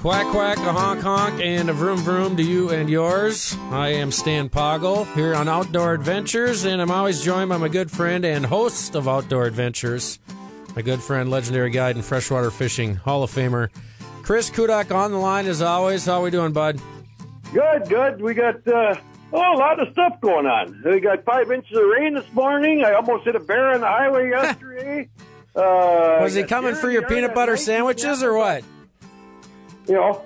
Quack quack, a honk honk, and a vroom vroom to you and yours. I am Stan Poggle here on Outdoor Adventures, and I'm always joined by my good friend and host of Outdoor Adventures, my good friend, legendary guide and freshwater fishing, Hall of Famer, Chris Kudak on the line as always. How are we doing, bud? Good, good. We got uh, oh, a lot of stuff going on. We got five inches of rain this morning. I almost hit a bear on the highway yesterday. Uh, Was he coming for your peanut butter sandwiches or what? You know,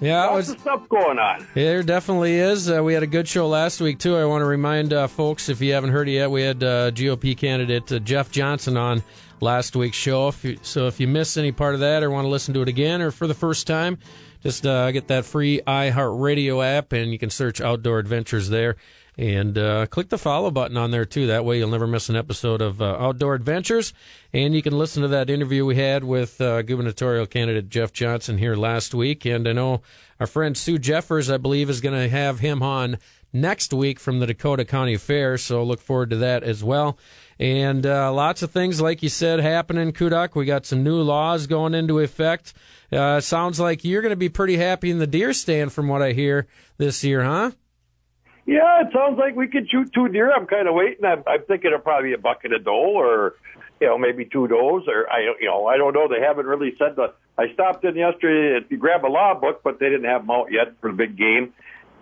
yeah, lots was, of stuff going on. There definitely is. Uh, we had a good show last week too. I want to remind uh, folks, if you haven't heard it yet, we had uh, GOP candidate uh, Jeff Johnson on last week's show. If you, so if you missed any part of that or want to listen to it again or for the first time, just uh, get that free iHeartRadio app and you can search Outdoor Adventures there. And uh, click the follow button on there too. That way you'll never miss an episode of uh, Outdoor Adventures. And you can listen to that interview we had with uh, gubernatorial candidate Jeff Johnson here last week. And I know our friend Sue Jeffers, I believe, is going to have him on next week from the Dakota County Fair. So look forward to that as well. And uh, lots of things, like you said, happening, Kudak. We got some new laws going into effect. Uh, sounds like you're going to be pretty happy in the deer stand, from what I hear this year, huh? Yeah, it sounds like we could shoot two deer. I'm kind of waiting. I'm, I'm thinking of probably a bucket of doe or, you know, maybe two does or I, you know, I don't know. They haven't really said the. I stopped in yesterday to grab a law book, but they didn't have them out yet for the big game.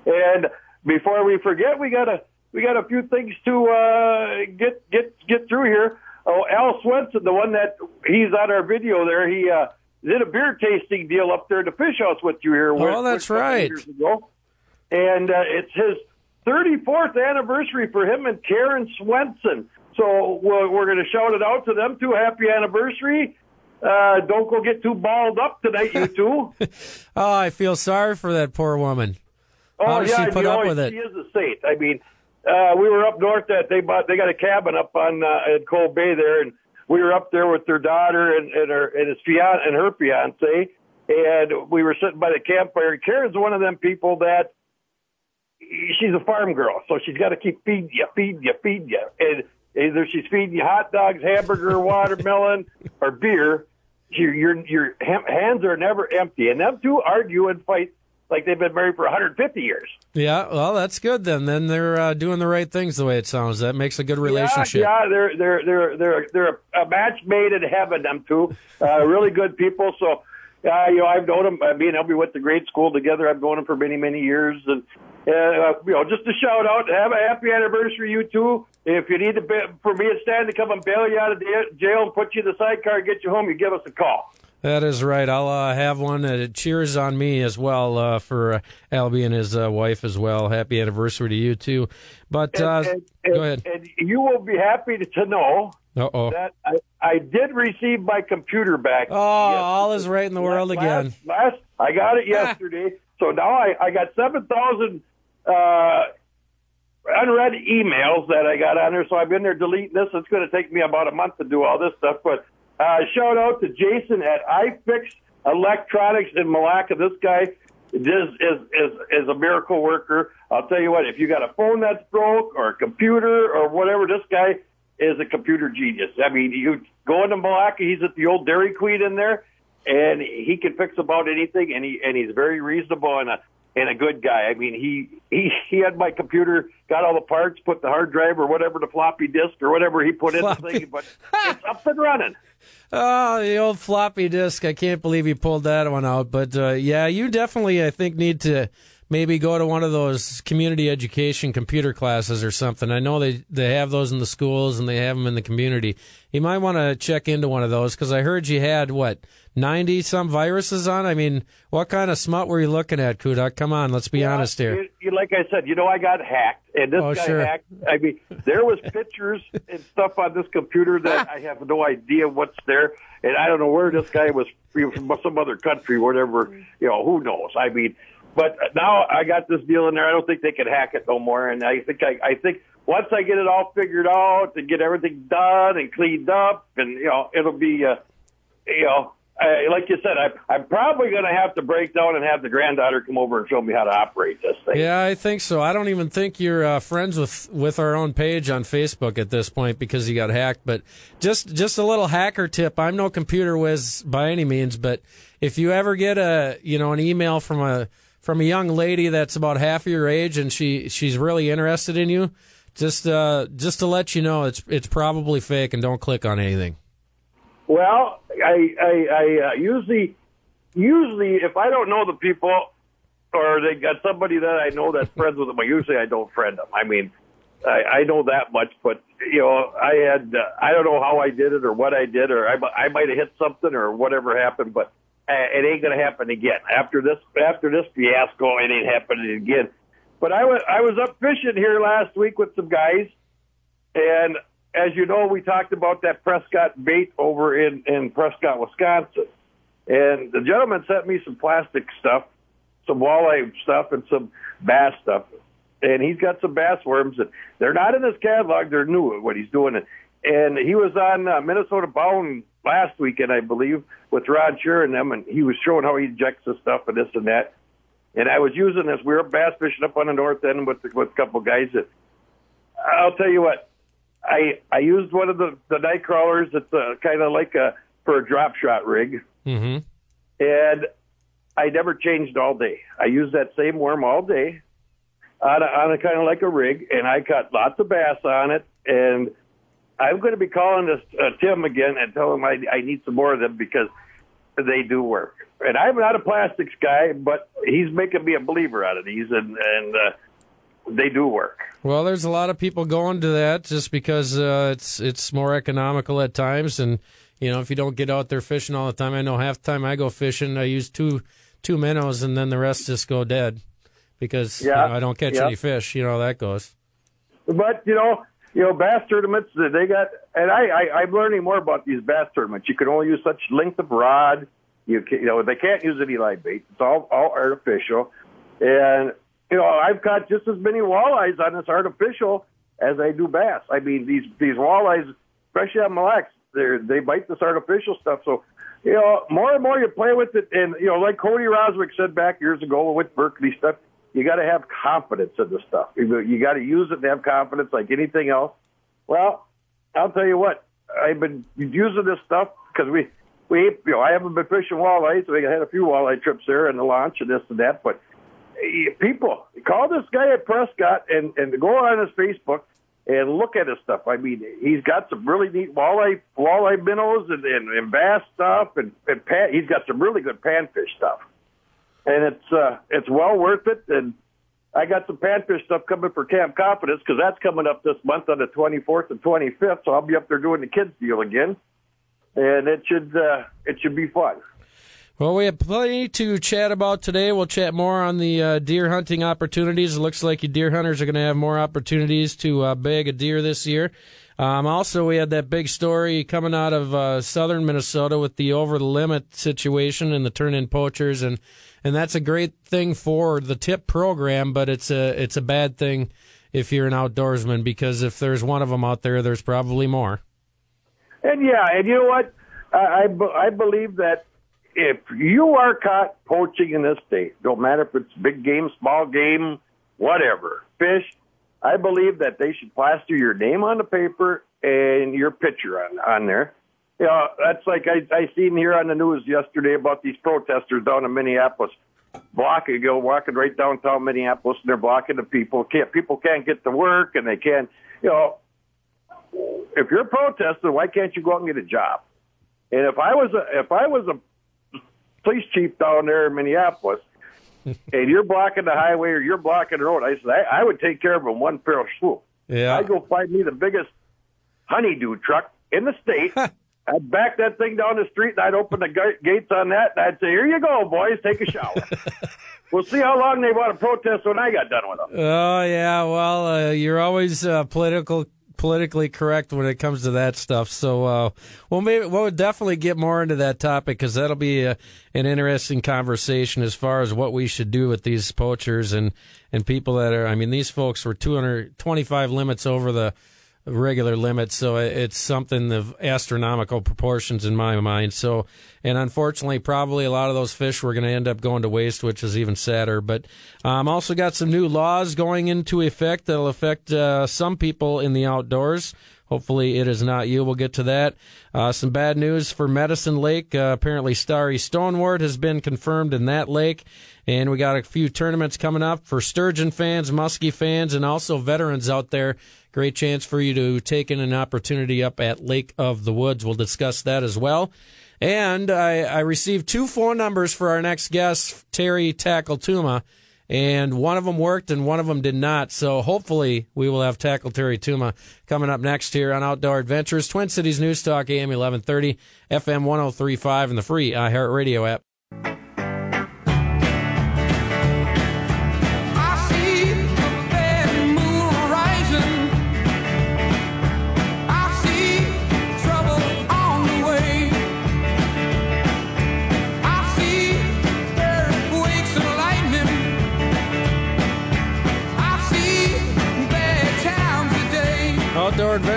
And before we forget, we got a we got a few things to uh, get get get through here. Oh, Al Swenson, the one that he's on our video there, he uh, did a beer tasting deal up there at the fish house with you here. Oh, that's right. Years ago. And uh, it's his 34th anniversary for him and Karen Swenson. So we're, we're going to shout it out to them too. Happy anniversary. Uh, don't go get too balled up tonight, you two. oh, I feel sorry for that poor woman. Oh, How does yeah, she put up know, with it? She is a saint. I mean, uh, we were up north that they bought, they got a cabin up on, uh, at Cold Bay there, and we were up there with their daughter and, and her, and his fiance, and her fiance, and we were sitting by the campfire. Karen's one of them people that, she's a farm girl, so she's got to keep feeding you, feeding you, feeding you. And either she's feeding you hot dogs, hamburger, watermelon, or beer, your your your hands are never empty. And them two argue and fight like they've been married for 150 years. Yeah, well, that's good then. Then they're uh, doing the right things the way it sounds. That makes a good relationship. Yeah, yeah they're they're they're they're they're a match made in heaven. Them two, uh, really good people. So. Uh, you know, I've known them. I mean, we went to grade school together. I've known them for many, many years, and uh, you know, just a shout out. Have a happy anniversary, you two. If you need to, for me and Stan to come and bail you out of the jail and put you in the sidecar and get you home, you give us a call. That is right. I'll uh, have one that cheers on me as well uh, for uh, Albie and his uh, wife as well. Happy anniversary to you too. But and, uh, and, go ahead. And you will be happy to know Uh-oh. that I, I did receive my computer back. Oh, all is right in the world last, again. Last, I got it yesterday. so now I, I got 7,000 uh, unread emails that I got on there. So I've been there deleting this. It's going to take me about a month to do all this stuff. But uh, shout out to Jason at iFix Electronics in Milaca. This guy is, is, is, is a miracle worker. I'll tell you what, if you got a phone that's broke or a computer or whatever, this guy is a computer genius. I mean, you go into Milaca, he's at the old Dairy Queen in there, and he can fix about anything, and he and he's very reasonable and a and a good guy. I mean, he he he had my computer, got all the parts, put the hard drive or whatever the floppy disk or whatever he put in the thing, but it's up and running. Oh, the old floppy disk! I can't believe you pulled that one out. But uh, yeah, you definitely, I think, need to maybe go to one of those community education computer classes or something. I know they they have those in the schools and they have them in the community. You might want to check into one of those because I heard you had what ninety some viruses on. I mean, what kind of smut were you looking at, Kudak? Come on, let's be yeah, honest here. You, you, like I said, you know, I got hacked, and this oh, guy sure. hacked. I mean, there was pictures and stuff on this computer that I have no idea what's there, and I don't know where this guy was from some other country, whatever. You know, who knows? I mean. But now I got this deal in there. I don't think they can hack it no more. And I think I, I think once I get it all figured out and get everything done and cleaned up, and you know, it'll be, uh, you know, I, like you said, I, I'm probably going to have to break down and have the granddaughter come over and show me how to operate this thing. Yeah, I think so. I don't even think you're uh, friends with with our own page on Facebook at this point because you got hacked. But just just a little hacker tip. I'm no computer whiz by any means, but if you ever get a you know an email from a from a young lady that's about half your age and she she's really interested in you, just uh, just to let you know, it's it's probably fake and don't click on anything. Well, I I, I uh, usually usually if I don't know the people or they got somebody that I know that's friends with them, I usually I don't friend them. I mean, I, I know that much, but you know, I had uh, I don't know how I did it or what I did, or I I might have hit something or whatever happened, but it ain't gonna happen again after this after this fiasco. It ain't happening again. But I was I was up fishing here last week with some guys, and as you know, we talked about that Prescott bait over in, in Prescott, Wisconsin. And the gentleman sent me some plastic stuff, some walleye stuff, and some bass stuff. And he's got some bass worms, and they're not in his catalog. They're new what he's doing. And he was on uh, Minnesota Bound last weekend, I believe, with Ron Schara and them, and he was showing how he injects the stuff and this and that. And I was using this. We were bass fishing up on the north end with with a couple guys. That I'll tell you what, I I used one of the the night crawlers. It's uh, kind of like a for a drop shot rig, mm-hmm. and I never changed all day. I used that same worm all day on a, on a kind of like a rig, and I caught lots of bass on it. And I'm going to be calling this uh, Tim again and tell him I I need some more of them because they do work. And I'm not a plastics guy, but he's making me a believer out of these, and and uh, they do work. Well, there's a lot of people going to that just because uh, it's it's more economical at times, and you know if you don't get out there fishing all the time, I know half the time I go fishing, I use two two minnows, and then the rest just go dead because yeah. you know, I don't catch yeah. any fish. You know how that goes. But you know, you know, bass tournaments they got, and I, I I'm learning more about these bass tournaments. You can only use such length of rod. You can, you know they can't use any live bait. It's all all artificial, and you know I've caught just as many walleyes on this artificial as I do bass. I mean these these walleyes, especially on Mille Lacs, they they bite this artificial stuff. So you know more and more you play with it, and you know like Cody Roswick said back years ago with Berkley stuff, you got to have confidence in the stuff. You, got to use it and have confidence like anything else. Well, I'll tell you what, I've been using this stuff because we we you know I haven't been fishing walleye, so we had a few walleye trips there and the launch and this and that. But eh, people call this guy at Prescott and and go on his Facebook and look at his stuff. I mean, he's got some really neat walleye walleye minnows and, and, and bass stuff, and, and pan, he's got some really good panfish stuff. And it's uh, it's well worth it. And I got some panfish stuff coming for Camp Confidence because that's coming up this month on the 24th and 25th. So I'll be up there doing the kids deal again, and it should uh, it should be fun. Well, we have plenty to chat about today. We'll chat more on the uh, deer hunting opportunities. It looks like you deer hunters are going to have more opportunities to uh, bag a deer this year. Um, also, we had that big story coming out of uh, southern Minnesota with the over the limit situation and the turn in poachers, and and that's a great thing for the tip program, but it's a it's a bad thing if you're an outdoorsman because if there's one of them out there, there's probably more. And yeah, and you know what? I I, I believe that if you are caught poaching in this state, don't matter if it's big game, small game, whatever, fish, I believe that they should plaster your name on the paper and your picture on on there. You know, that's like I I seen here on the news yesterday about these protesters down in Minneapolis blocking, go walking right downtown Minneapolis, and they're blocking the people. Can't people can't get to work, and they can't. You know, if you're protesting, why can't you go out and get a job? And if I was a if I was a police chief down there in Minneapolis, and you're blocking the highway or you're blocking the road, I said I, I would take care of them one fell swoop. Yeah, I'd go find me the biggest honeydew truck in the state. I'd back that thing down the street and I'd open the gates on that and I'd say, "Here you go, boys, take a shower." we'll see how long they want to protest when I got done with them. Oh yeah, well, uh, you're always uh, political politically correct when it comes to that stuff. So, uh, well, maybe we'll definitely get more into that topic because that'll be a, an interesting conversation as far as what we should do with these poachers and and people that are. I mean, these folks were 225 limits over the regular limits. So it's something of astronomical proportions in my mind. So, and unfortunately, probably a lot of those fish were going to end up going to waste, which is even sadder. But um, also got some new laws going into effect that'll affect uh, some people in the outdoors. Hopefully, it is not you. We'll get to that. Uh, some bad news for Medicine Lake. Uh, apparently, starry stonewort has been confirmed in that lake. And we got a few tournaments coming up for sturgeon fans, muskie fans, and also veterans out there. Great chance for you to take in an opportunity up at Lake of the Woods. We'll discuss that as well. And I, I received two phone numbers for our next guest, Terry Tuma and one of them worked and one of them did not. So hopefully we will have Tackle Terry Tuma coming up next here on Outdoor Adventures, Twin Cities News Talk, AM 1130, FM 1035, and the free iHeartRadio app.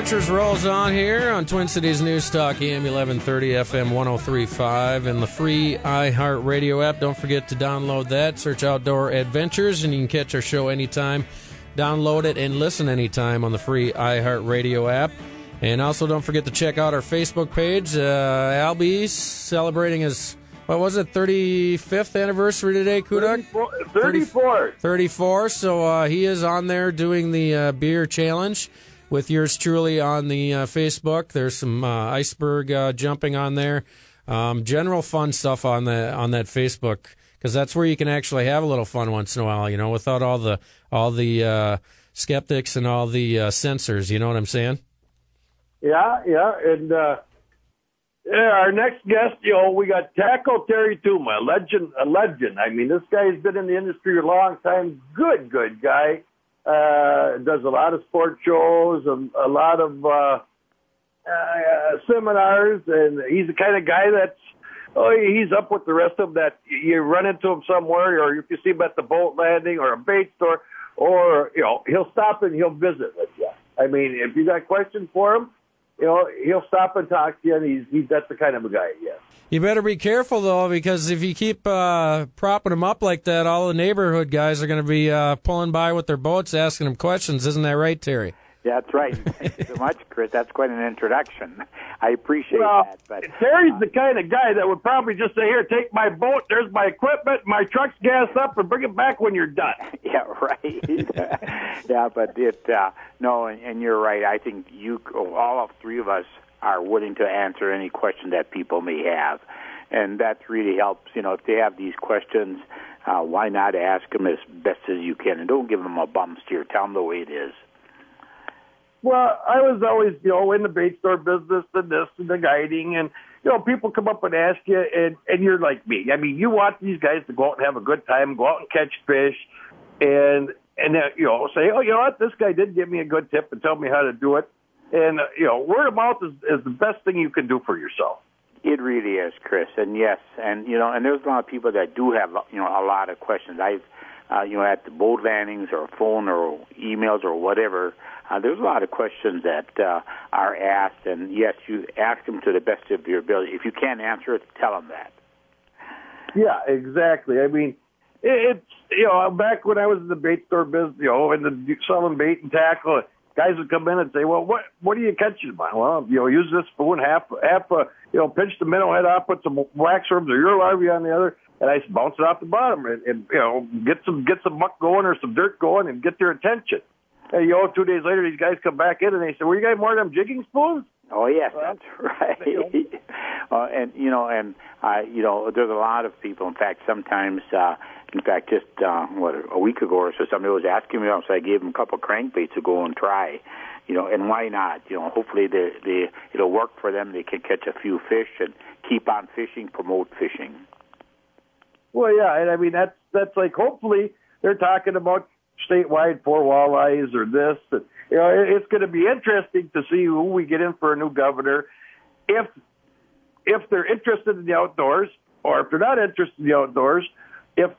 Adventures rolls on here on Twin Cities News Talk, AM 1130, FM 1035, and the free iHeartRadio app. Don't forget to download that. Search Outdoor Adventures, and you can catch our show anytime. Download it and listen anytime on the free iHeartRadio app. And also, don't forget to check out our Facebook page. Uh, Albie's celebrating his, what was it, 35th anniversary today, Kudak? 34. 34. So uh, he is on there doing the uh, beer challenge with yours truly on the uh, Facebook. There's some uh, iceberg uh, jumping on there. Um, general fun stuff on the on that Facebook because that's where you can actually have a little fun once in a while. You know, without all the all the uh, skeptics and all the uh, censors. You know what I'm saying? Yeah, yeah, and uh, yeah, our next guest, you know, we got Tackle Terry Tuma, a legend, a legend. I mean, this guy's been in the industry a long time. Good, good guy uh, does a lot of sport shows, a, a lot of uh, uh, seminars, and he's the kind of guy that's oh he's up with the rest of them. That you run into him somewhere, or if you see him at the boat landing or a bait store, or you know he'll stop and he'll visit with you. I mean, if you got questions for him, know he'll stop and talk to you, and he's he's that's the kind of a guy. Yes. You better be careful though, because if you keep uh, propping them up like that, all the neighborhood guys are going to be uh, pulling by with their boats, asking them questions. Isn't that right, Terry? That's right. Thank you so much, Chris. That's quite an introduction. I appreciate well, that. But Terry's uh, the kind of guy that would probably just say, "Here, take my boat. There's my equipment. My truck's gas up, and bring it back when you're done." Yeah, right. yeah, but it uh, no, and, and you're right. I think you, all of three of us, are willing to answer any question that people may have. And that really helps. You know, if they have these questions, uh, why not ask them as best as you can? And don't give them a bum steer. Tell them the way it is. Well, I was always, you know, in the bait store business and this and the guiding, and you know, people come up and ask you, and and you're like me. I mean, you want these guys to go out and have a good time, go out and catch fish, and and uh, you know, say, oh, you know what, this guy did give me a good tip and tell me how to do it. And, you know, word of mouth is, is the best thing you can do for yourself. It really is, Chris. And yes, and, you know, and there's a lot of people that do have, you know, a lot of questions. I've, uh, you know, at the boat landings or phone or emails or whatever, uh, there's a lot of questions that uh, are asked. And yes, you ask them to the best of your ability. If you can't answer it, tell them that. Yeah, exactly. I mean, it's, you know, back when I was in the bait store business, you know, and the selling bait and tackle, guys would come in and say, "Well, what what are you catching by?" Well, you know, use this spoon, half half, uh, you know, pinch the minnow head off, put some wax worms or your larvae on the other, and I bounce it off the bottom, and, and you know, get some get some muck going or some dirt going, and get their attention. And you know, two days later, these guys come back in and they say, "Well, you got more of them jigging spoons?" Oh yes, that's right. uh, and you know, and uh, you know, there's a lot of people. In fact, sometimes. uh in fact, just uh, what a week ago or so, somebody was asking me, so I gave them a couple of crankbaits to go and try. You know, and why not? You know, hopefully they, they it'll work for them. They can catch a few fish and keep on fishing, promote fishing. Well, yeah, and I mean that's that's like hopefully they're talking about statewide four walleyes or this. And, you know, it's going to be interesting to see who we get in for a new governor. If if they're interested in the outdoors, or if they're not interested in the outdoors, if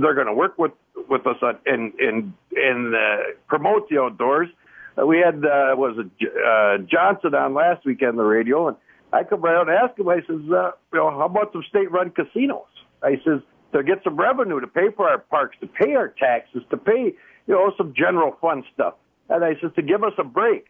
they're going to work with with us on, and and and uh, promote the outdoors, uh, we had uh, was it uh, Johnson on last week on the radio, and I come right out and ask him. I says, uh, you know, how about some state-run casinos? I says to get some revenue to pay for our parks, to pay our taxes, to pay you know some general fund stuff. And I says to give us a break.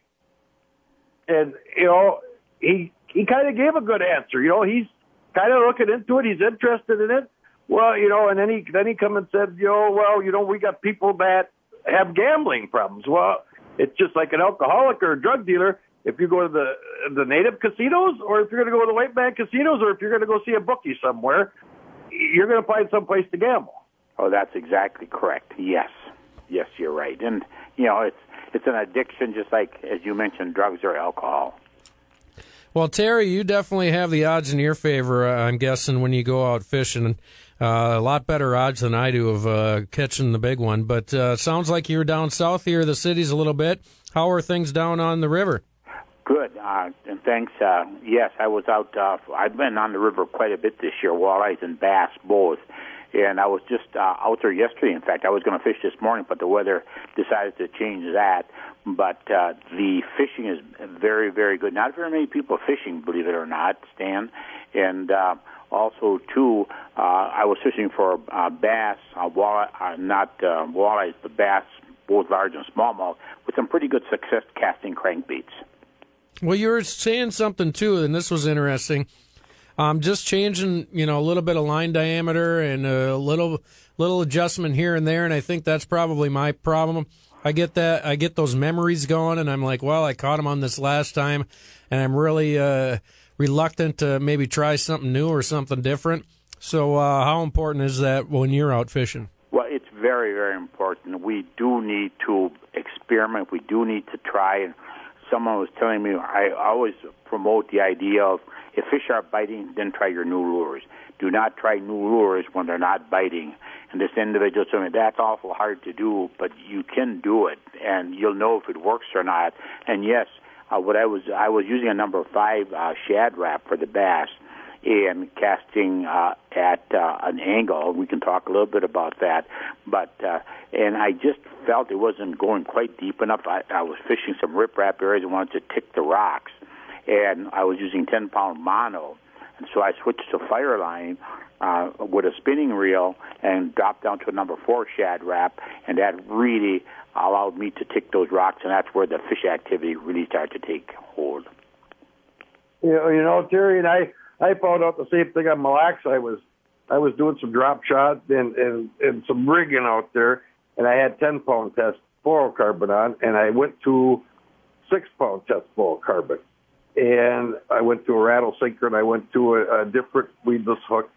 And you know he he kind of gave a good answer. You know he's kind of looking into it. He's interested in it. Well, you know, and then he then he come and said, you know, well, you know, we got people that have gambling problems. Well, it's just like an alcoholic or a drug dealer. If you go to the the native casinos, or if you're going to go to the white man casinos, or if you're going to go see a bookie somewhere, you're going to find some place to gamble. Oh, that's exactly correct. Yes, yes, you're right. And you know, it's it's an addiction, just like as you mentioned, drugs or alcohol. Well, Terry, you definitely have the odds in your favor. Uh, I'm guessing when you go out fishing, uh, a lot better odds than I do of uh, catching the big one. But uh, sounds like you're down south here, the cities a little bit. How are things down on the river? Good, uh, and thanks. Uh, yes, I was out. Uh, I've been on the river quite a bit this year, walleyes and bass both. And I was just uh, out there yesterday. In fact, I was going to fish this morning, but the weather decided to change that. But uh, the fishing is very, very good. Not very many people fishing, believe it or not, Stan. And uh, also, too, uh, I was fishing for uh, bass, uh, walleye, uh, not uh, walleyes, but bass, both large and smallmouth, with some pretty good success casting crankbaits. Well, you were saying something too, and this was interesting. Um, just changing, you know, a little bit of line diameter and a little little adjustment here and there, and I think that's probably my problem. I get that, I get those memories going, and I'm like, well, I caught him on this last time, and I'm really uh, reluctant to maybe try something new or something different. So, uh, how important is that when you're out fishing? Well, it's very, very important. We do need to experiment. We do need to try. And someone was telling me, I always promote the idea of if fish are biting, then try your new lures. Do not try new lures when they're not biting. And this individual told me that's awful hard to do, but you can do it, and you'll know if it works or not. And yes, uh, what I was I was using a number five uh, shad rap for the bass, and casting uh, at uh, an angle. We can talk a little bit about that, but uh, and I just felt it wasn't going quite deep enough. I, I was fishing some riprap areas and wanted to tick the rocks, and I was using 10 pound mono. And so I switched to Fireline uh, with a spinning reel and dropped down to a number four shad rap, and that really allowed me to tick those rocks, and that's where the fish activity really started to take hold. You know, you know, Terry and I, I found out the same thing on Mille Lacs. I was, I was doing some drop shots and and and some rigging out there, and I had 10 pound test fluorocarbon on, and I went to six pound test fluorocarbon and I went to a rattle sinker and I went to a, a different weedless hook,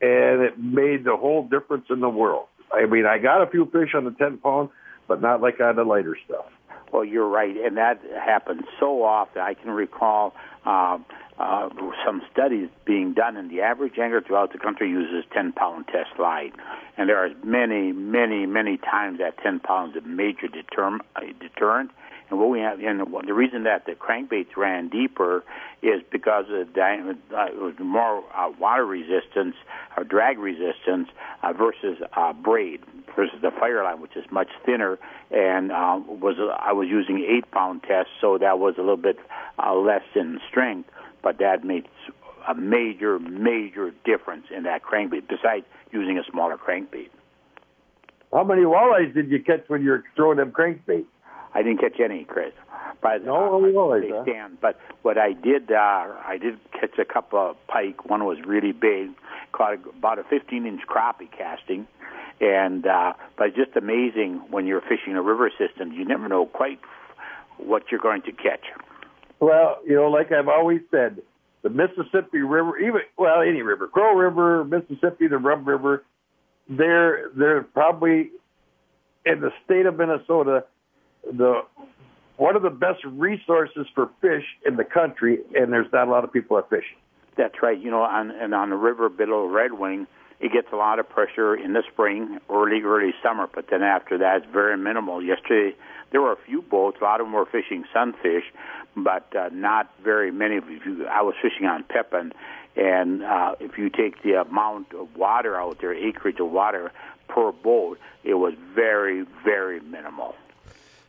and it made the whole difference in the world. I mean, I got a few fish on the 10 pound, but not like on the lighter stuff. Well, you're right, and that happens so often. I can recall uh, uh, some studies being done, and the average angler throughout the country uses 10 pound test line. And there are many, many, many times that 10 pounds is a major determ- uh, deterrent. And what we have, and the reason that the crankbaits ran deeper is because of the, uh, it was more uh, water resistance or drag resistance uh, versus uh, braid versus the Fireline, which is much thinner. And uh, was I was using eight pound test, so that was a little bit uh, less in strength, but that made a major, major difference in that crankbait. Besides using a smaller crankbait. How many walleyes did you catch when you were throwing them crankbaits? I didn't catch any, Chris. But no, uh, really, they huh? stand. But what I did, uh, I did catch a couple of pike. One was really big, caught about a 15-inch crappie casting, and uh, but it's just amazing when you're fishing a river system. You never know quite what you're going to catch. Well, you know, like I've always said, the Mississippi River, even well, any river, Crow River, Mississippi, the Rum River, they're they're probably in the state of Minnesota the one of the best resources for fish in the country, and there's not a lot of people are fishing. That's right. You know, on and on the river below Red Wing, it gets a lot of pressure in the spring, early early summer, but then after that, it's very minimal. Yesterday, there were a few boats. A lot of them were fishing sunfish, but uh, not very many. If you, I was fishing on Pepin, and uh, if you take the amount of water out there, acreage of water per boat, it was very, very minimal.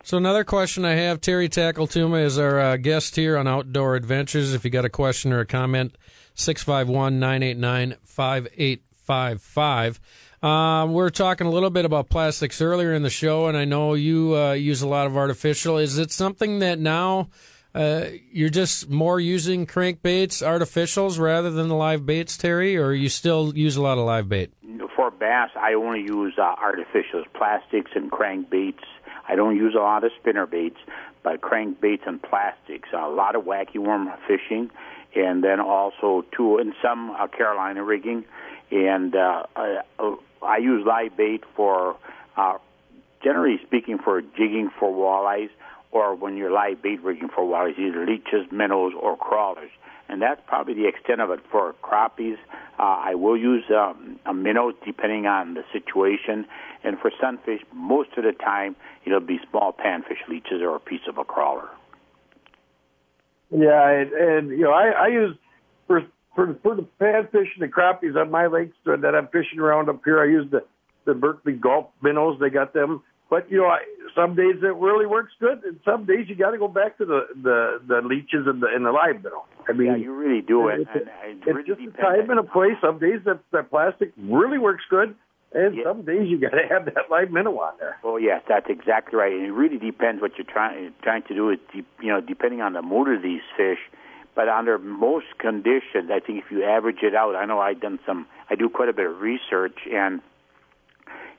So another question I have, Terry Tackle Tuma is our uh, guest here on Outdoor Adventures. If you got a question or a comment, 651-989-5855. Uh, we're talking a little bit about plastics earlier in the show, and I know you uh, use a lot of artificial. Is it something that now uh, you're just more using crankbaits, artificials, rather than the live baits, Terry, or you still use a lot of live bait? For bass, I only use uh, artificials, plastics and crankbaits I don't use a lot of spinner baits, but crankbaits and plastics. A lot of wacky worm fishing, and then also too, and some uh, Carolina rigging. And uh, I, I use live bait for, uh, generally speaking, for jigging for walleyes, or when you're live bait rigging for walleyes, either leeches, minnows, or crawlers and that's probably the extent of it for crappies. Uh, I will use um, a minnow depending on the situation, and for sunfish, most of the time it'll be small panfish leeches or a piece of a crawler. Yeah, and, and you know I, I use for for for the panfish and the crappies on my lakes that I'm fishing around up here. I use the the Berkley Gulp minnows. They got them but you know, I, some days it really works good, and some days you got to go back to the the the leeches and the and the live minnow. I mean, yeah, you really do it. It's, it really it's just a time and a place. Some days that that plastic really works good, and yeah. some days you got to have that live minnow on there. Oh yes, that's exactly right. And it really depends what you're trying trying to do. It you know depending on the mood of these fish. But under most conditions, I think if you average it out, I know I've done some. I do quite a bit of research, and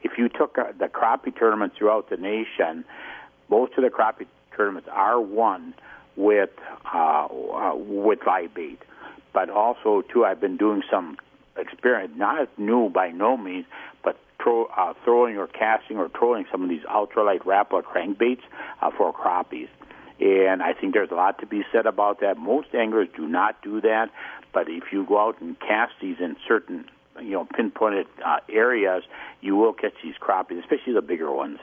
if you took uh, the crappie tournaments throughout the nation, most of the crappie tournaments are won with uh, uh, with live bait. But also, too, I've been doing some experience, not new by no means, but throw, uh, throwing or casting or trolling some of these ultralight Rapala crankbaits uh, for crappies. And I think there's a lot to be said about that. Most anglers do not do that, but if you go out and cast these in certain you know pinpointed uh, areas, you will catch these crappies, especially the bigger ones.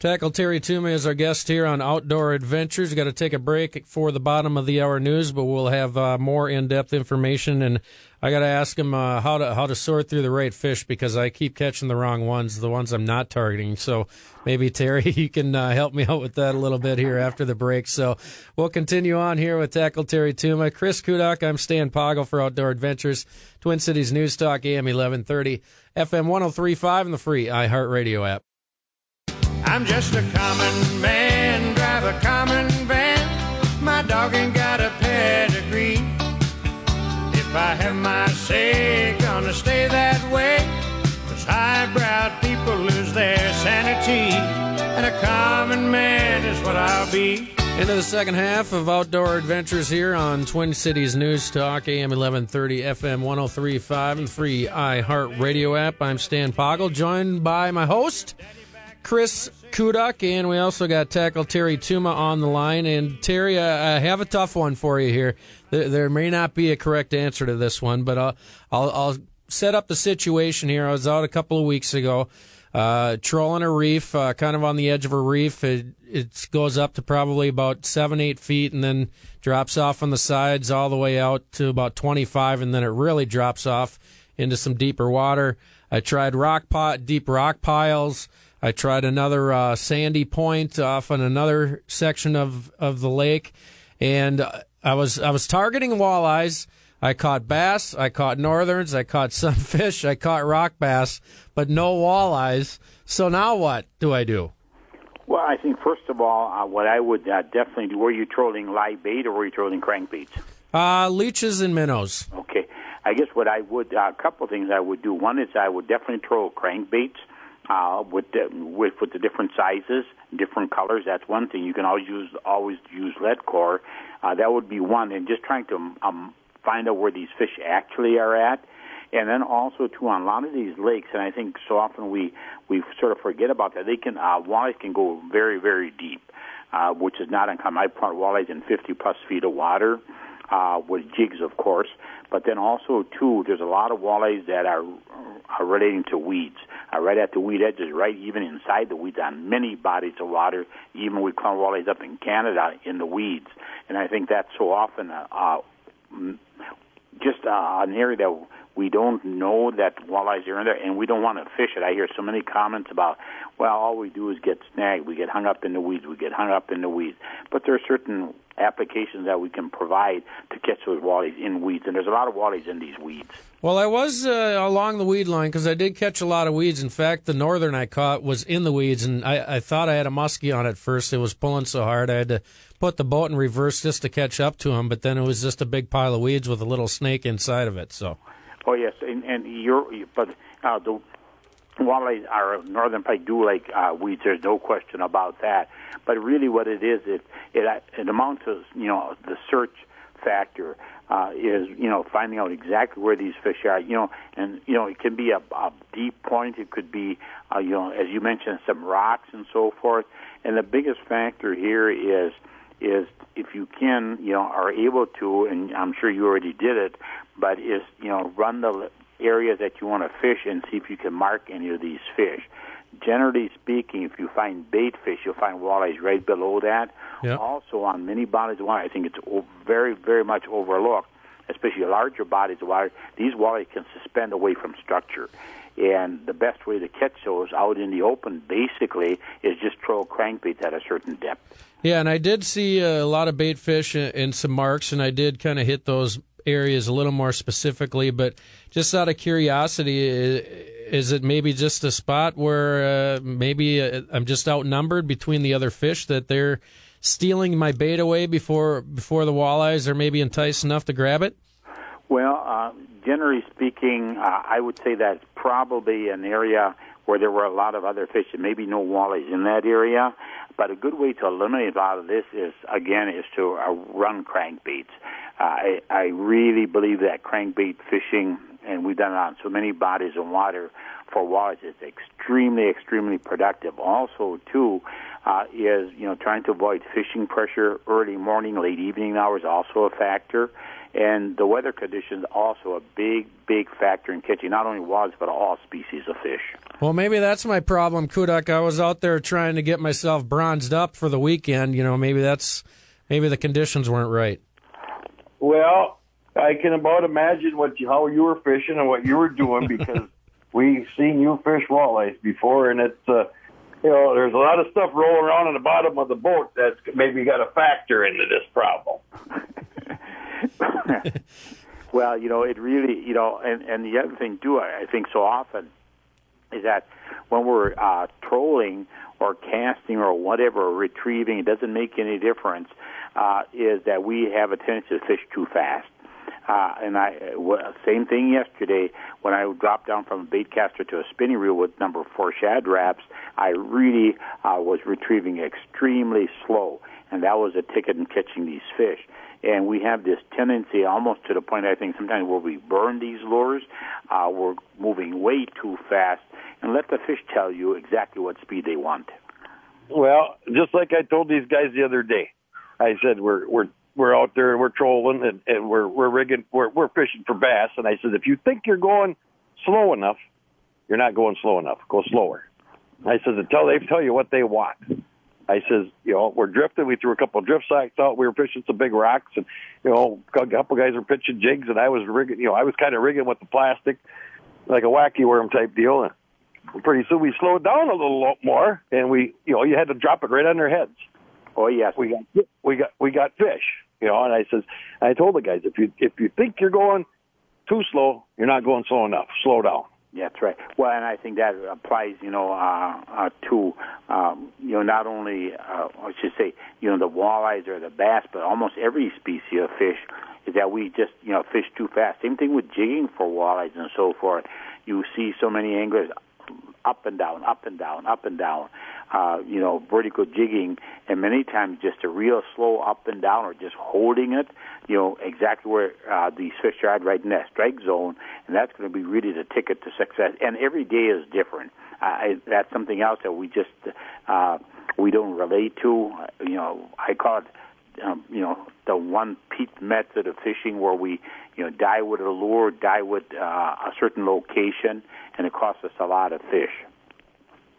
Tackle Terry Tuma is our guest here on Outdoor Adventures. Got to take a break for the bottom of the hour news, but we'll have uh, more in-depth information. And I got to ask him uh, how to how to sort through the right fish because I keep catching the wrong ones, the ones I'm not targeting. So maybe Terry, you can uh, help me out with that a little bit here after the break. So we'll continue on here with Tackle Terry Tuma, Chris Kudak. I'm Stan Poggle for Outdoor Adventures, Twin Cities News Talk, AM 1130, FM 103.5, and the free iHeartRadio app. I'm just a common man, drive a common van. My dog ain't got a pedigree. If I have my say, gonna stay that way. Cause highbrow people lose their sanity. And a common man is what I'll be. Into the second half of Outdoor Adventures here on Twin Cities News Talk, AM 1130, FM 1035, and free iHeart Radio app. I'm Stan Poggle, joined by my host, Chris Kudak, and we also got tackle Terry Tuma on the line. And Terry, I have a tough one for you here. There, there may not be a correct answer to this one, but I'll, I'll, I'll set up the situation here. I was out a couple of weeks ago, uh, trolling a reef, uh, kind of on the edge of a reef. It, it goes up to probably about seven, eight feet, and then drops off on the sides all the way out to about 25, and then it really drops off into some deeper water. I tried rock pot, deep rock piles. I tried another uh, sandy point off on another section of, of the lake, and I was I was targeting walleyes. I caught bass, I caught northerns, I caught sunfish, I caught rock bass, but no walleyes. So now what do I do? Well, I think first of all, uh, what I would uh, definitely do. Were you trolling live bait or were you trolling crankbaits? Uh, leeches and minnows. Okay, I guess what I would uh, a couple things I would do. One is I would definitely troll crankbaits uh, with the, with with the different sizes, different colors. That's one thing. You can always use always use lead core. Uh, that would be one, and just trying to um, find out where these fish actually are at. And then also too on a lot of these lakes, and I think so often we we sort of forget about that. They can uh, walleyes can go very very deep, uh, which is not uncommon. I've caught walleyes in 50 plus feet of water with jigs, of course. But then also too, there's a lot of walleyes that are are relating to weeds, uh, right at the weed edges, right even inside the weeds on many bodies of water. Even we call walleyes up in Canada in the weeds, and I think that's so often uh, uh, just uh, an area that we don't know that walleyes are in there, and we don't want to fish it. I hear so many comments about, well, all we do is get snagged. We get hung up in the weeds. We get hung up in the weeds. But there are certain applications that we can provide to catch those walleyes in weeds, and there's a lot of walleyes in these weeds. Well, I was uh, along the weed line because I did catch a lot of weeds. In fact, the northern I caught was in the weeds, and I, I thought I had a muskie on it first. It was pulling so hard I had to put the boat in reverse just to catch up to him. But then it was just a big pile of weeds with a little snake inside of it. So. Oh yes, and, and you're but uh, the walleyes are northern pike do like uh, weeds. There's no question about that. But really, what it is, it it, it amounts to you know the search factor uh, is you know finding out exactly where these fish are. You know, and you know it can be a, a deep point. It could be uh, you know as you mentioned some rocks and so forth. And the biggest factor here is is if you can you know are able to, and I'm sure you already did it, but is you know run the area that you want to fish and see if you can mark any of these fish. Generally speaking, if you find bait fish, you'll find walleyes right below that. Yep. Also, on many bodies of water, I think it's very, very much overlooked, especially larger bodies of water. These walleyes can suspend away from structure. And the best way to catch those out in the open, basically, is just throw crankbaits at a certain depth. Yeah, and I did see a lot of bait fish and some marks, and I did kind of hit those areas a little more specifically. But just out of curiosity, is it maybe just a spot where uh, maybe uh, I'm just outnumbered between the other fish that they're stealing my bait away before before the walleyes are maybe enticed enough to grab it? Well, uh, generally speaking, uh, I would say that's probably an area where there were a lot of other fish and maybe no walleyes in that area. But a good way to eliminate a lot of this is, again, is to uh, run crankbaits. I, I really believe that crankbait fishing, and we've done it on so many bodies of water for walleyes, is extremely, extremely productive. Also, too, uh, is you know trying to avoid fishing pressure early morning, late evening hours also a factor. And the weather conditions also a big, big factor in catching not only walleyes but all species of fish. Well, maybe that's my problem, Kudak. I was out there trying to get myself bronzed up for the weekend. You know, maybe that's maybe the conditions weren't right. Well, I can about imagine what you, how you were fishing and what you were doing because we've seen you fish walleyes before, and it's uh, you know there's a lot of stuff rolling around in the bottom of the boat that's maybe got a factor into this problem. well, you know, it really, you know, and and the other thing too, I, I think so often is that when we're uh, trolling or casting or whatever, retrieving, it doesn't make any difference. Uh, is that we have a tendency to fish too fast. Uh, and I, same thing yesterday when I dropped down from a bait caster to a spinning reel with number four shad raps. I really uh, was retrieving extremely slow, and that was a ticket in catching these fish. And we have this tendency, almost to the point I think sometimes where we burn these lures, uh, we're moving way too fast, and let the fish tell you exactly what speed they want. Well, just like I told these guys the other day, I said we're we're we're out there and we're trolling and, and we're we're rigging we're we're fishing for bass and I said if you think you're going slow enough, you're not going slow enough. Go slower. I said until they tell you what they want. I says, you know, we're drifting. We threw a couple of drift sacks out. We were fishing some big rocks, and you know, a couple guys were pitching jigs, and I was rigging. You know, I was kind of rigging with the plastic, like a wacky worm type deal. And pretty soon we slowed down a little more, and we, you know, you had to drop it right on their heads. Oh yes, we got we got we got fish. You know, and I says I told the guys if you if you think you're going too slow, you're not going slow enough. Slow down. That's right. Well, and I think that applies, you know, uh, uh, to um, you know not only uh, I should say, you know, the walleyes or the bass, but almost every species of fish is that we just you know fish too fast. Same thing with jigging for walleyes and so forth. You see so many anglers up and down, up and down, up and down uh, you know, vertical jigging, and many times just a real slow up and down or just holding it, you know, exactly where uh, fish are at right in that strike zone, and that's going to be really the ticket to success. And every day is different. Uh, that's something else that we just uh, we don't relate to. You know, I call it. Um, you know the one peat method of fishing where we you know die with a lure, die with uh, a certain location, and it costs us a lot of fish.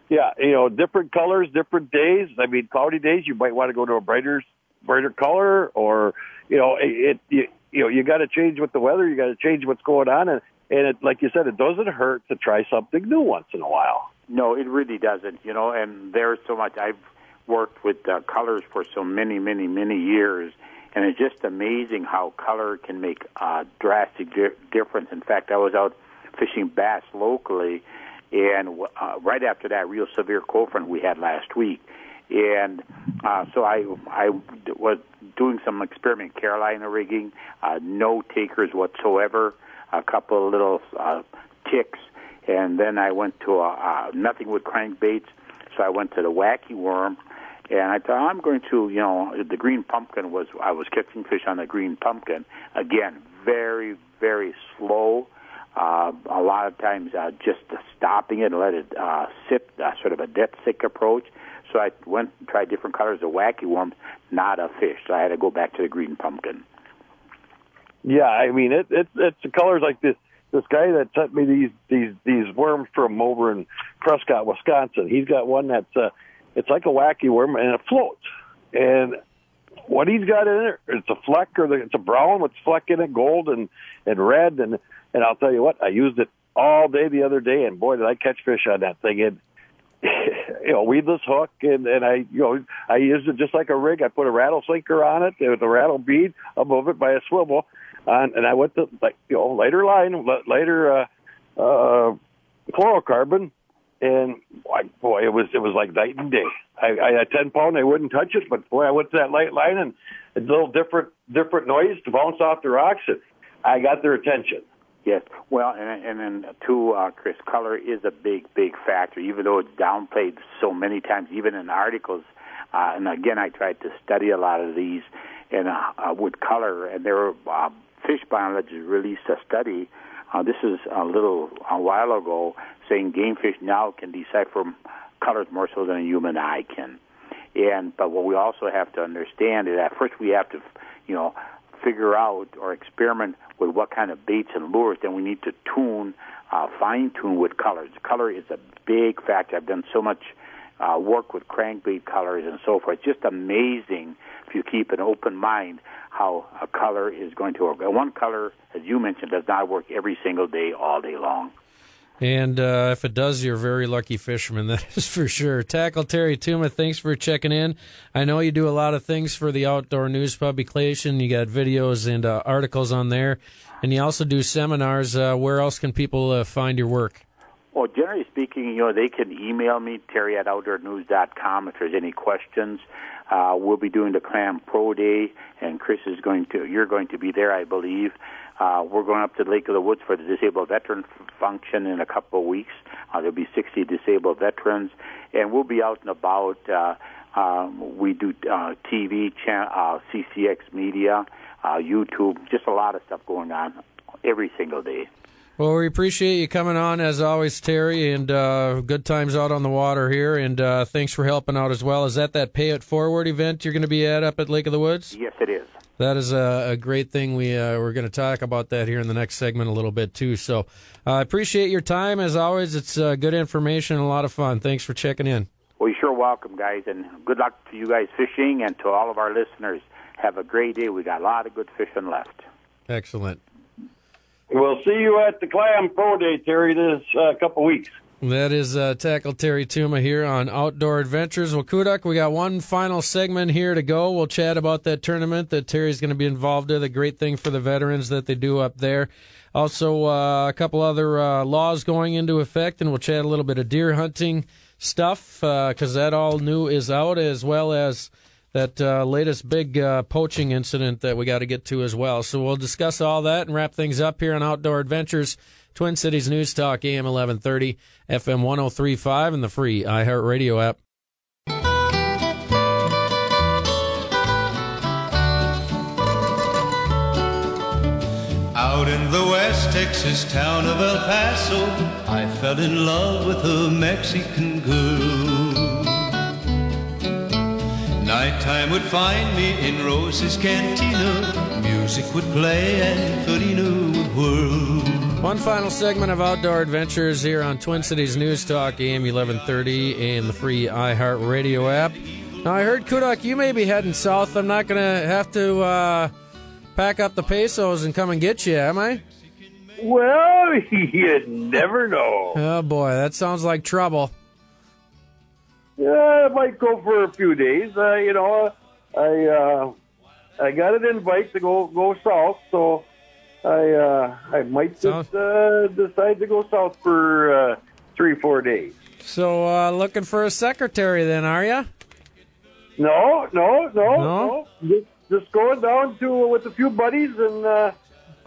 Yeah, you know, different colors, different days. I mean, cloudy days, you might want to go to a brighter, brighter color, or you know, it, it you know you got to change with the weather. You got to change what's going on, and and it, like you said, it doesn't hurt to try something new once in a while. No, it really doesn't. You know, and there's so much. I've worked with uh, colors for so many, many, many years, and it's just amazing how color can make a drastic di- difference. In fact, I was out fishing bass locally, and uh, right after that real severe cold front we had last week, and uh, so I I was doing some experiment Carolina rigging, uh, no takers whatsoever, a couple of little uh, ticks, and then I went to a, uh, nothing with crankbaits. So I went to the wacky worm, and I thought I'm going to, you know, the green pumpkin was I was catching fish on the green pumpkin. Again, very very slow. Uh, a lot of times, uh, just stopping it and let it uh, sit, uh, sort of a dead stick approach. So I went and tried different colors of wacky worms, not a fish. So I had to go back to the green pumpkin. Yeah, I mean it. It it's the colors like this. This guy that sent me these these these worms from over in Prescott, Wisconsin. He's got one that's uh, it's like a wacky worm and it floats. And what he's got in there, it's a fleck or the, it's a brown with fleck in it, gold and and red. And and I'll tell you what, I used it all day the other day, and boy, did I catch fish on that thing. And you know, weedless hook, and and I, you know, I used it just like a rig. I put a rattle sinker on it with a rattle bead above it by a swivel, on, and I went to like you know later line, later uh, uh, fluorocarbon, and boy, boy, it was it was like night and day. I, I had ten pound, I wouldn't touch it, but boy, I went to that light line and a little different different noise to bounce off the rocks, and I got their attention. Yes, well, and and then too, uh, Chris, color is a big, big factor. Even though it's downplayed so many times, even in articles. Uh, and again, I tried to study a lot of these, and uh, uh, with color. And there were uh, fish biologists released a study. Uh, this is a little a while ago, saying game fish now can decipher colors more so than a human eye can. And but what we also have to understand is that first we have to, you know, figure out or experiment with what kind of baits and lures, then we need to tune, uh, fine tune with colors. Color is a big factor. I've done so much uh, work with crankbait colors and so forth. Just amazing if you keep an open mind how a color is going to work. And one color, as you mentioned, does not work every single day, all day long. And uh, if it does, you're a very lucky fisherman, that is for sure. Tackle Terry Tuma, thanks for checking in. I know you do a lot of things for the Outdoor News publication. You got videos and uh, articles on there, and you also do seminars. Uh, where else can people uh, find your work? Well, generally speaking, you know, they can email me, terry at outdoornews.com, if there's any questions. Uh, we'll be doing the Clam Pro Day, and Chris is going to, you're going to be there, I believe. Uh, we're going up to Lake of the Woods for the disabled veteran function in a couple of weeks. Uh, there'll be 60 disabled veterans, and we'll be out and about. Uh, um, we do uh, TV, cha- uh, CCX Media, uh, YouTube, just a lot of stuff going on every single day. Well, we appreciate you coming on as always, Terry, and uh, good times out on the water here. And uh, thanks for helping out as well. Is that that Pay It Forward event you're going to be at up at Lake of the Woods? Yes, it is. That is a, a great thing. We uh, we're going to talk about that here in the next segment a little bit too. So I appreciate your time as always. It's uh, good information and a lot of fun. Thanks for checking in. Well, you're sure welcome, guys, and good luck to you guys fishing and to all of our listeners. Have a great day. We got a lot of good fishing left. Excellent. We'll see you at the Clam Pro Day, Terry, this uh, couple weeks. That is uh, Tackle Terry Tuma here on Outdoor Adventures. Well, Kuduk, we got one final segment here to go. We'll chat about that tournament that Terry's going to be involved in. the great thing for the veterans that they do up there. Also, uh, a couple other uh, laws going into effect, and we'll chat a little bit of deer hunting stuff because that all new is out, as well as that uh, latest big uh, poaching incident that we got to get to as well. So we'll discuss all that and wrap things up here on Outdoor Adventures. Twin Cities News Talk, AM 1130, FM 1035, and the free iHeartRadio app. Out in the West Texas town of El Paso, I fell in love with a Mexican girl. Nighttime would find me in Rose's Cantina. Music would play and Felina would whirl. One final segment of Outdoor Adventures here on Twin Cities News Talk, AM 1130, and the free iHeartRadio app. Now, I heard, Kuduk, you may be heading south. I'm not going to have to uh, pack up the pesos and come and get you, am I? Well, you never know. Oh boy, that sounds like trouble. Yeah, I might go for a few days. Uh, you know, I uh, I got an invite to go go south, so I uh, I might just uh, decide to go south for uh, three four days. So, uh, looking for a secretary then, are you? No, no, no, No? Just, just going down to with a few buddies, and uh.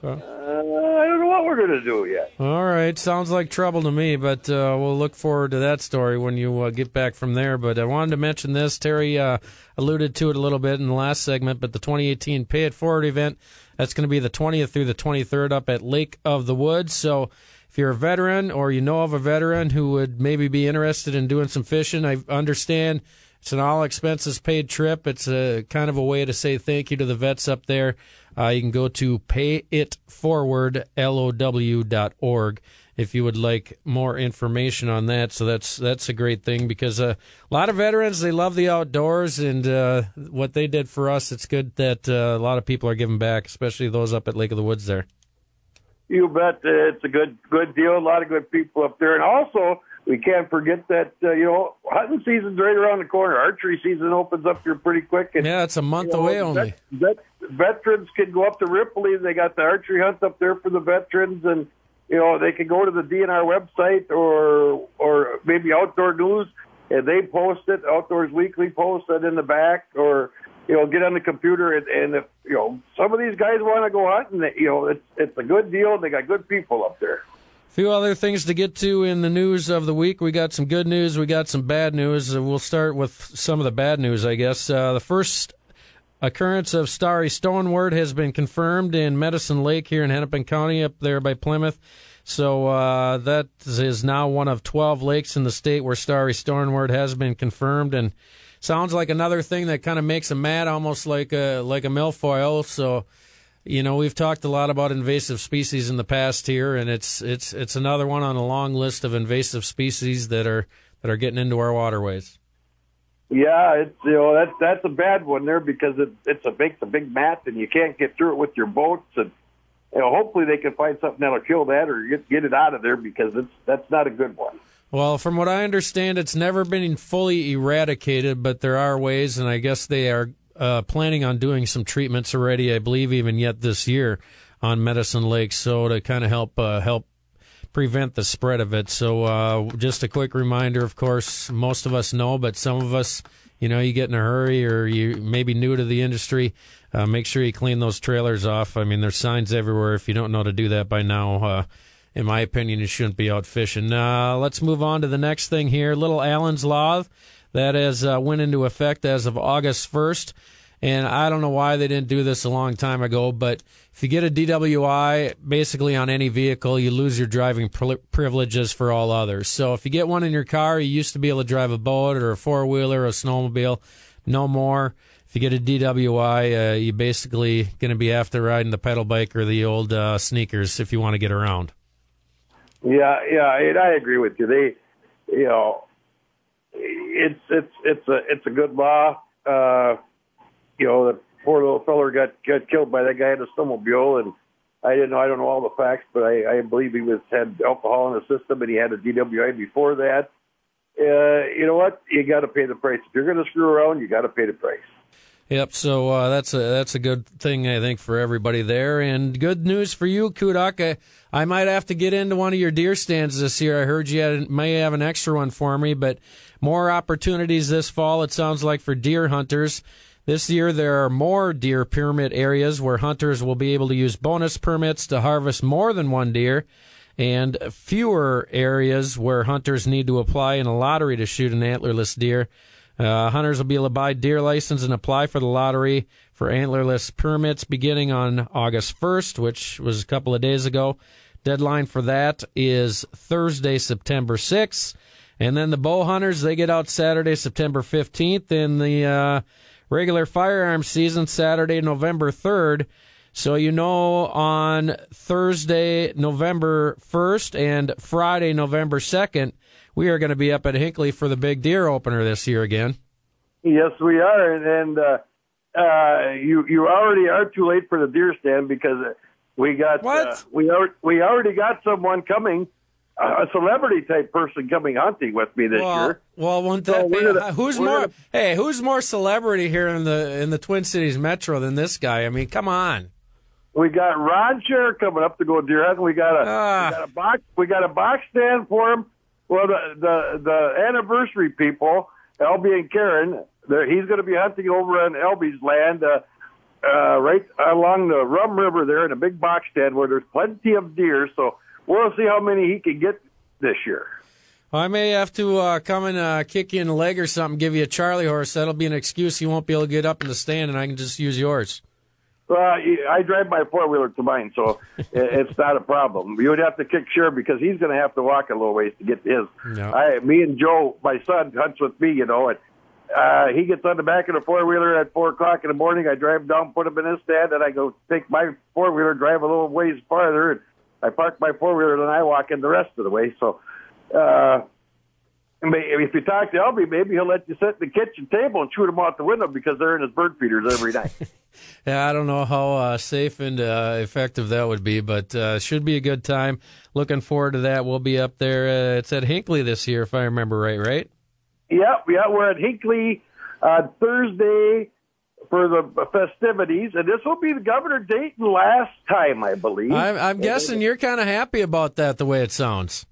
Uh, I don't know what we're gonna do yet. All right, sounds like trouble to me, but uh, we'll look forward to that story when you uh, get back from there. But I wanted to mention this. Terry uh, alluded to it a little bit in the last segment, but the 2018 Pay It Forward event, that's going to be the 20th through the 23rd up at Lake of the Woods. So if you're a veteran or you know of a veteran who would maybe be interested in doing some fishing, I understand it's an all expenses paid trip. It's a kind of a way to say thank you to the vets up there. Uh, you can go to payitforwardlow.org if you would like more information on that. So that's that's a great thing because uh, a lot of veterans they love the outdoors and uh, what they did for us. It's good that uh, a lot of people are giving back, especially those up at Lake of the Woods there. You bet uh, it's a good good deal. A lot of good people up there, and also we can't forget that uh, you know hunting season's right around the corner. Archery season opens up here pretty quick, and Yeah, it's a month you know, away only. vet- vet- veterans can go up to Ripley. They got the archery hunt up there for the veterans, and you know they can go to the DNR website or or maybe Outdoor News, and they post it. Outdoors Weekly posts it in the back, or you know get on the computer and, and if you know some of these guys want to go hunting, you know it's it's a good deal. They got good people up there. few other things to get to in the news of the week. We got some good news. We got some bad news. We'll start with some of the bad news, I guess. Uh, the first occurrence of starry stonewort has been confirmed in Medicine Lake here in Hennepin County, up there by Plymouth. So uh, that is now one of 12 lakes in the state where starry stonewort has been confirmed, and sounds like another thing that kind of makes them mad, almost like a like a milfoil. So. You know, we've talked a lot about invasive species in the past here, and it's it's it's another one on a long list of invasive species that are that are getting into our waterways. Yeah, it's you know that's that's a bad one there because it it's a makes a big mat and you can't get through it with your boats and you know hopefully they can find something that'll kill that or get get it out of there because it's that's not a good one. Well, from what I understand, it's never been fully eradicated, but there are ways, and I guess they are uh, planning on doing some treatments already. I believe even yet this year on Medicine Lake, so to kind of help uh, help prevent the spread of it. So, uh, just a quick reminder, of course, most of us know, but some of us, you know, you get in a hurry or you may be new to the industry. Uh, make sure you clean those trailers off. I mean, there's signs everywhere. If you don't know to do that by now, uh, in my opinion, you shouldn't be out fishing. Uh, let's move on to the next thing here. Little Allen's Law that has uh, went into effect as of August 1st. And I don't know why they didn't do this a long time ago, but if you get a DWI basically on any vehicle, you lose your driving privileges for all others. So if you get one in your car, you used to be able to drive a boat or a four wheeler or a snowmobile. No more. If you get a DWI, uh, you're basically going to be after riding the pedal bike or the old uh, sneakers if you want to get around. Yeah, yeah, and I agree with you. They, you know, it's it's it's a it's a good law. Uh, you know, the poor little feller got got killed by that guy in a snowmobile, and I didn't know I don't know all the facts, but I, I believe he was had alcohol in the system, and he had a DWI before that. Uh, you know what? You got to pay the price. If you're going to screw around, you got to pay the price. Yep. So uh, that's a that's a good thing I think for everybody there, and good news for you, Kuduk. I, I might have to get into one of your deer stands this year. I heard you had, may have an extra one for me, but more opportunities this fall. It sounds like for deer hunters. This year there are more deer permit areas where hunters will be able to use bonus permits to harvest more than one deer, and fewer areas where hunters need to apply in a lottery to shoot an antlerless deer. Uh, hunters will be able to buy deer license and apply for the lottery for antlerless permits beginning on August 1st, which was a couple of days ago. Deadline for that is Thursday, September 6th. And then the bow hunters, they get out Saturday, September 15th, and the uh, regular firearms season Saturday, November 3rd. So you know on Thursday, November 1st and Friday, November 2nd, we are going to be up at Hinckley for the big deer opener this year again. Yes, we are, and, and uh, uh, you you already are too late for the deer stand because we got What? Uh, we al- we already got someone coming, uh, a celebrity type person coming hunting with me this well, year. well, won't So that be? we're gonna- who's more? hey, who's more celebrity here in the in the Twin Cities Metro than this guy? I mean, come on. We got Ron Schara coming up to go deer hunting. We got a Ah. we got a box we got a box stand for him. Well, the the the anniversary people, Elby and Karen, he's going to be hunting over on Elby's land, uh, uh, right along the Rum River there in a big box stand where there's plenty of deer. So we'll see how many he can get this year. I may have to uh, come and uh, kick you in the leg or something, give you a Charlie horse. That'll be an excuse you won't be able to get up in the stand, and I can just use yours. Well, I drive my four wheeler to mine, so it's not a problem. You would have to kick Sure because he's going to have to walk a little ways to get to his. Yeah. I, me and Joe, my son, hunts with me, you know, and uh, he gets on the back of the four wheeler at four o'clock in the morning. I drive down, put him in his stand, and I go take my four wheeler, drive a little ways farther, and I park my four wheeler, and I walk in the rest of the way. So, uh, if you talk to Elby, maybe he'll let you sit at the kitchen table and shoot him out the window because they're in his bird feeders every night. Yeah, I don't know how uh, safe and uh, effective that would be, but uh, should be a good time. Looking forward to that. We'll be up there. Uh, it's at Hinckley this year, if I remember right. Right? Yeah, yeah, we're at Hinckley uh, Thursday for the festivities, and this will be the Governor Dayton last time, I believe. I'm, I'm guessing you're kind of happy about that, the way it sounds.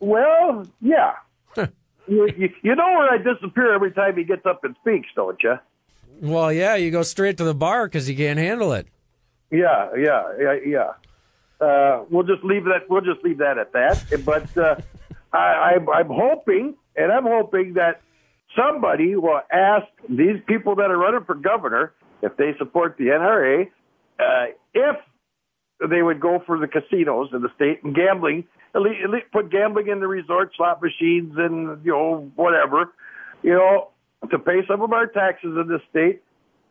Well, yeah. you, you, you know where I disappear every time he gets up and speaks, don't you? Well, yeah, you go straight to the bar because you can't handle it. Yeah, yeah, yeah, yeah. Uh, we'll just leave that. We'll just leave that at that. But uh, I, I'm, I'm hoping, and I'm hoping that somebody will ask these people that are running for governor if they support the NRA, uh, if they would go for the casinos in the state and gambling, at least, put gambling in the resort slot machines and you know whatever, you know, to pay some of our taxes in this state.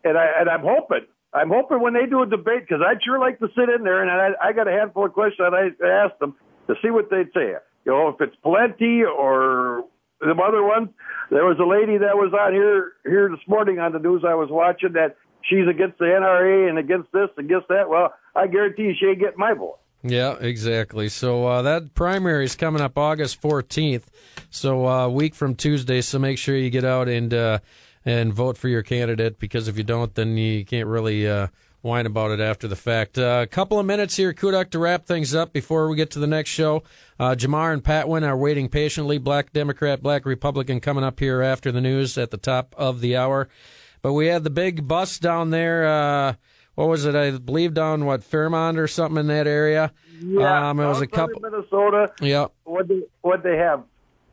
And I and I'm hoping, I'm hoping when they do a debate because I'd sure like to sit in there and I, I got a handful of questions I asked them to see what they'd say. You know, if it's plenty or the other ones. There was a lady that was on here here this morning on the news I was watching that she's against the NRA and against this, and against that. Well, I guarantee you she ain't getting my vote. Yeah, exactly. So uh, that primary is coming up August 14th, so uh, week from Tuesday. So make sure you get out and uh, and vote for your candidate because if you don't, then you can't really uh, whine about it after the fact. Uh, a couple of minutes here, Kuduk, to wrap things up before we get to the next show. Uh, Jamar and Patwin are waiting patiently. Black Democrat, Black Republican coming up here after the news at the top of the hour. But we had the big bus down there. Uh, what was it? I believe down what Fairmont or something in that area. um, it was a couple. of Minnesota. Yep, What they what they have?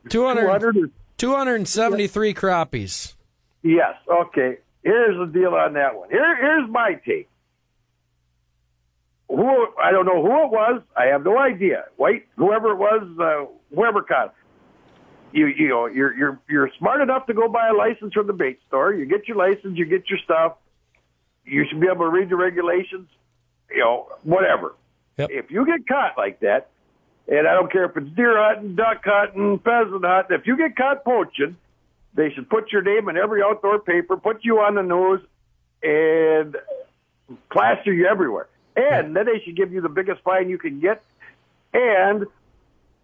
200, 200 or 273 crappies. Yes. Okay. Here's the deal on that one. Here, here's my take. Who I don't know who it was. I have no idea. White, whoever it was, uh, whoever caught. it. You you know you're you're you're smart enough to go buy a license from the bait store. You get your license. You get your stuff. You should be able to read the regulations. You know whatever. Yep. If you get caught like that, and I don't care if it's deer hunting, duck hunting, pheasant hunting, if you get caught poaching, they should put your name in every outdoor paper, put you on the news, and plaster you everywhere. And then they should give you the biggest fine you can get, and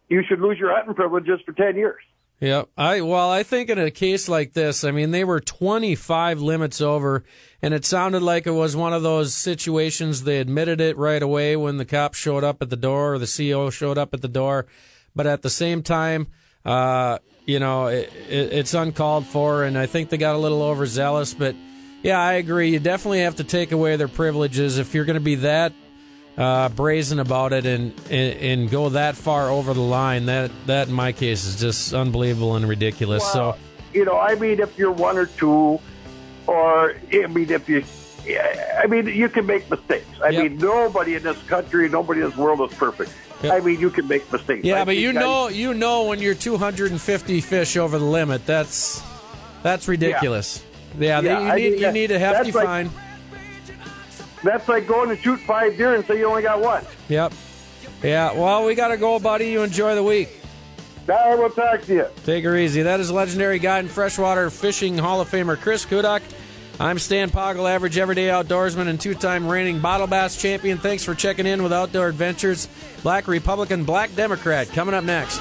you should lose your hunting privileges for 10 years. Yep. I well, I think in a case like this, I mean, they were 25 limits over, and it sounded like it was one of those situations. They admitted it right away when the cops showed up at the door, or the CO showed up at the door. But at the same time, uh, you know, it, it, it's uncalled for, and I think they got a little overzealous. But yeah, I agree. You definitely have to take away their privileges if you're going to be that uh, brazen about it and, and and go that far over the line. That that in my case is just unbelievable and ridiculous. Well, so you know, I mean, if you're one or two, or I mean, if you, I mean, you can make mistakes. I Yep. mean, nobody in this country, nobody in this world is perfect. Yep. I mean, you can make mistakes. yeah, I but you I- know you know when you're 250 fish over the limit, that's that's ridiculous. Yeah, they- Yeah, you I need mean, you need a hefty that's like- fine. that's like going to shoot five deer and say you only got one. Yep. Yeah. Well, we got to go, buddy. You enjoy the week. Now we'll talk to you. Take her easy. That is legendary guide and freshwater fishing Hall of Famer Chris Kuduk. I'm Stan Poggle, average everyday outdoorsman and two time reigning bottle bass champion. Thanks for checking in with Outdoor Adventures. Black Republican, Black Democrat coming up next.